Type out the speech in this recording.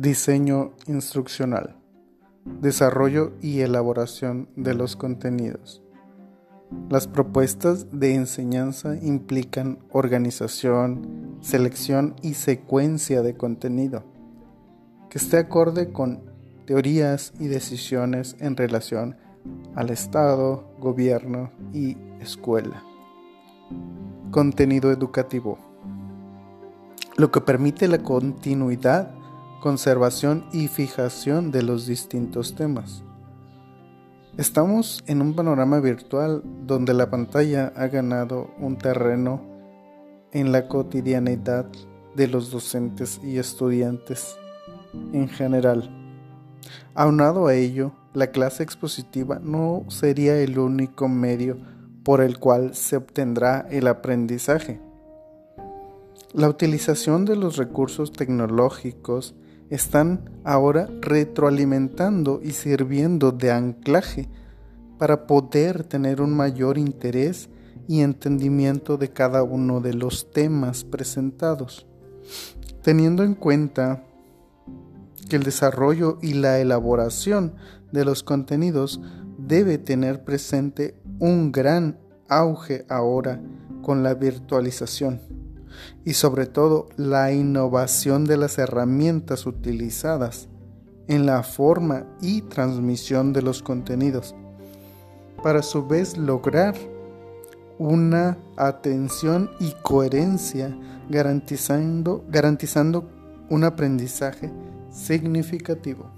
Diseño instruccional. Desarrollo y elaboración de los contenidos. Las propuestas de enseñanza implican organización, selección y secuencia de contenido que esté acorde con teorías y decisiones en relación al Estado, gobierno y escuela. Contenido educativo. Lo que permite la continuidad, conservación y fijación de los distintos temas. Estamos en un panorama virtual donde la pantalla ha ganado un terreno en la cotidianidad de los docentes y estudiantes en general. Aunado a ello, la clase expositiva no sería el único medio por el cual se obtendrá el aprendizaje. La utilización de los recursos tecnológicos están ahora retroalimentando y sirviendo de anclaje para poder tener un mayor interés y entendimiento de cada uno de los temas presentados, teniendo en cuenta que el desarrollo y la elaboración de los contenidos debe tener presente un gran auge ahora con la virtualización y sobre todo la innovación de las herramientas utilizadas en la forma y transmisión de los contenidos, para a su vez lograr una atención y coherencia garantizando, garantizando un aprendizaje significativo.